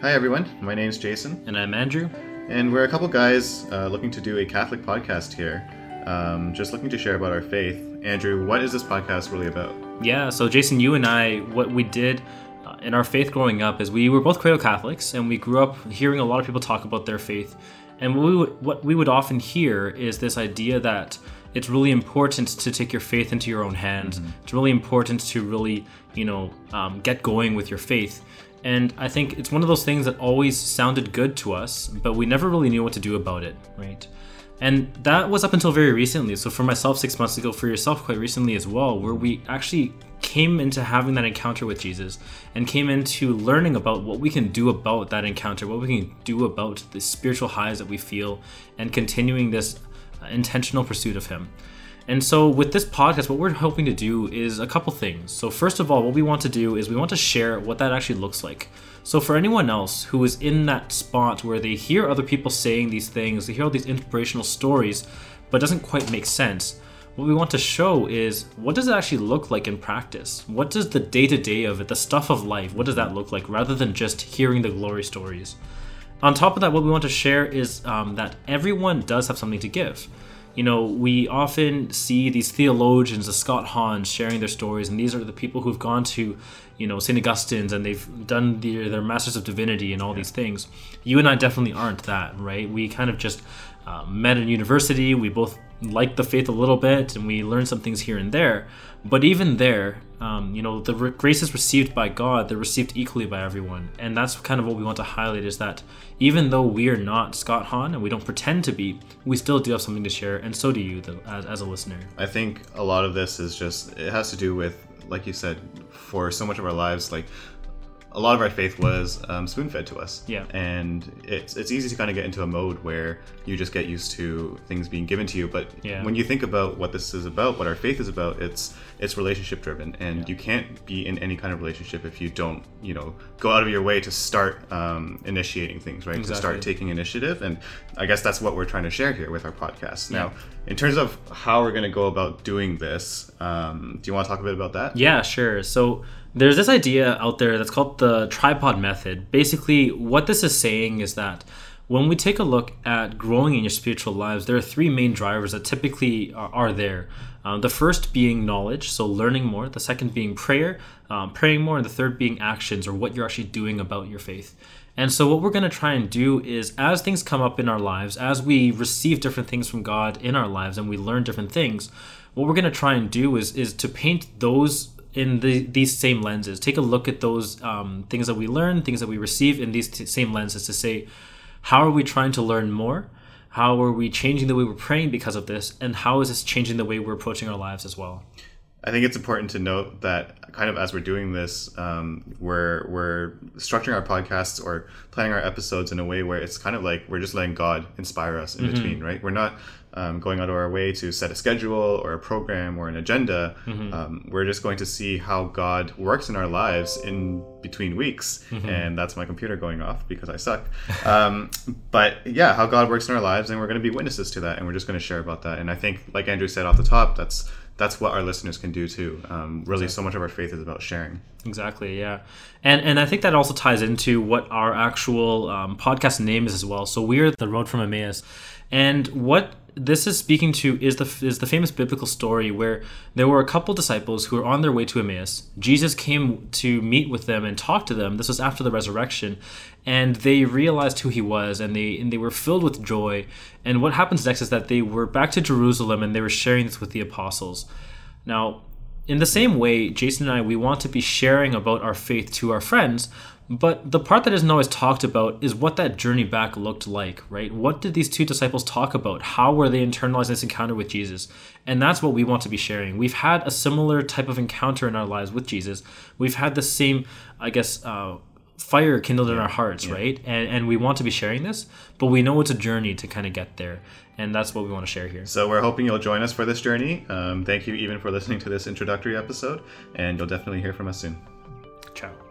Hi, everyone. My name's Jason, And I'm Andrew. and we're a couple guys uh, looking to do a Catholic podcast here. Um, just looking to share about our faith. Andrew, what is this podcast really about? Yeah, so Jason, you and I, what we did uh, in our faith growing up is we were both cradle Catholics, and we grew up hearing a lot of people talk about their faith. And what we would, what we would often hear is this idea that it's really important to take your faith into your own hands. It's really important to really, you know, um, get going with your faith. And I think it's one of those things that always sounded good to us, but we never really knew what to do about it, right? And that was up until very recently. So for myself, six months ago, for yourself, quite recently as well, where we actually came into having that encounter with Jesus and came into learning about what we can do about that encounter, what we can do about the spiritual highs that we feel, and continuing this uh, intentional pursuit of Him. And so, with this podcast, what we're hoping to do is a couple things. So, first of all, what we want to do is we want to share what that actually looks like. So, for anyone else who is in that spot where they hear other people saying these things, they hear all these inspirational stories, but doesn't quite make sense, what we want to show is what does it actually look like in practice? What does the day to day of it, the stuff of life, what does that look like rather than just hearing the glory stories? On top of that, what we want to share is um, that everyone does have something to give you know, we often see these theologians, the Scott Hahns, sharing their stories, and these are the people who've gone to, you know, St. Augustine's and they've done their, their Masters of Divinity and all these things. You and I definitely aren't that, right? We kind of just uh, met in university. We both liked the faith a little bit, and we learn some things here and there. But even there, um, you know, the re- graces received by God, they're received equally by everyone, and that's kind of what we want to highlight is that even though we are not Scott Hahn and we don't pretend to be, we still do have something to share, and so do you, the, as, as a listener. I think a lot of this is just, it has to do with, like you said, for so much of our lives, like a lot of our faith was um, spoon fed to us. Yeah. And it's it's easy to kind of get into a mode where you just get used to things being given to you. But Yeah. when you think about what this is about, what our faith is about, it's it's relationship driven, and you can't be in any kind of relationship if you don't, you know, go out of your way to start um, initiating things, right? To start taking initiative, and I guess that's what we're trying to share here with our podcast. Now, in terms of how we're going to go about doing this, um, do you want to talk a bit about that? Yeah, sure. So there's this idea out there that's called the tripod method. Basically, what this is saying is that when we take a look at growing in your spiritual lives, there are three main drivers that typically are, are there. Um, the first being knowledge, so learning more. The second being prayer, um, praying more. And the third being actions, or what you're actually doing about your faith. And so, what we're going to try and do is, as things come up in our lives, as we receive different things from God in our lives and we learn different things, what we're going to try and do is, is to paint those in the, these same lenses. Take a look at those um, things that we learn, things that we receive in these t- same lenses to say, how are we trying to learn more? How are we changing the way we're praying because of this? And how is this changing the way we're approaching our lives as well? I think it's important to note that kind of as we're doing this, um, we're we're structuring our podcasts or planning our episodes in a way where it's kind of like we're just letting God inspire us in Mm-hmm. between, right? We're not um, going out of our way to set a schedule or a program or an agenda. Mm-hmm. Um, we're just going to see how God works in our lives in between weeks, Mm-hmm. and that's my computer going off because I suck. Um, but yeah, how God works in our lives, and we're going to be witnesses to that, and we're just going to share about that. And I think, like Andrew said off the top, that's that's what our listeners can do too. Um, really, so much of our faith is about sharing. Exactly, yeah, and and I think that also ties into what our actual um, podcast name is as well. So we're the Road from Emmaus, and what this is speaking to is the is the famous biblical story where there were a couple disciples who were on their way to Emmaus. Jesus came to meet with them and talk to them. This was after the resurrection, and they realized who he was, and they and they were filled with joy. And what happens next is that they were back to Jerusalem and they were sharing this with the apostles. Now, in the same way, Jason and I, we want to be sharing about our faith to our friends, but the part that isn't always talked about is what that journey back looked like, right? What did these two disciples talk about? How were they internalizing this encounter with Jesus? And that's what we want to be sharing. We've had a similar type of encounter in our lives with Jesus. We've had the same, I guess, uh, fire kindled in our hearts, right? And, and we want to be sharing this, but we know it's a journey to kind of get there. And that's what we want to share here. So we're hoping you'll join us for this journey. Um, thank you even for listening to this introductory episode, and you'll definitely hear from us soon. Ciao.